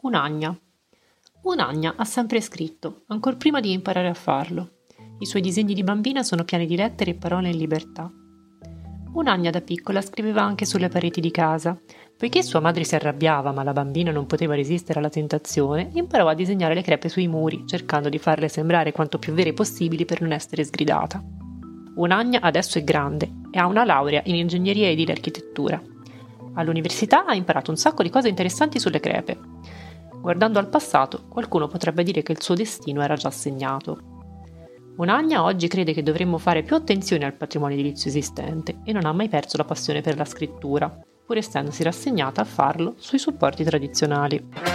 Un'agna. Un'agna ha sempre scritto, ancor prima di imparare a farlo. I suoi disegni di bambina sono pieni di lettere e parole in libertà. Un'agna da piccola scriveva anche sulle pareti di casa. Poiché sua madre si arrabbiava, ma la bambina non poteva resistere alla tentazione, imparò a disegnare le crepe sui muri, cercando di farle sembrare quanto più vere possibili per non essere sgridata. Un'agna adesso è grande e ha una laurea in ingegneria edile e architettura. All'università ha imparato un sacco di cose interessanti sulle crepe. Guardando al passato, qualcuno potrebbe dire che il suo destino era già segnato. Un'Agna oggi crede che dovremmo fare più attenzione al patrimonio edilizio esistente e non ha mai perso la passione per la scrittura, pur essendosi rassegnata a farlo sui supporti tradizionali.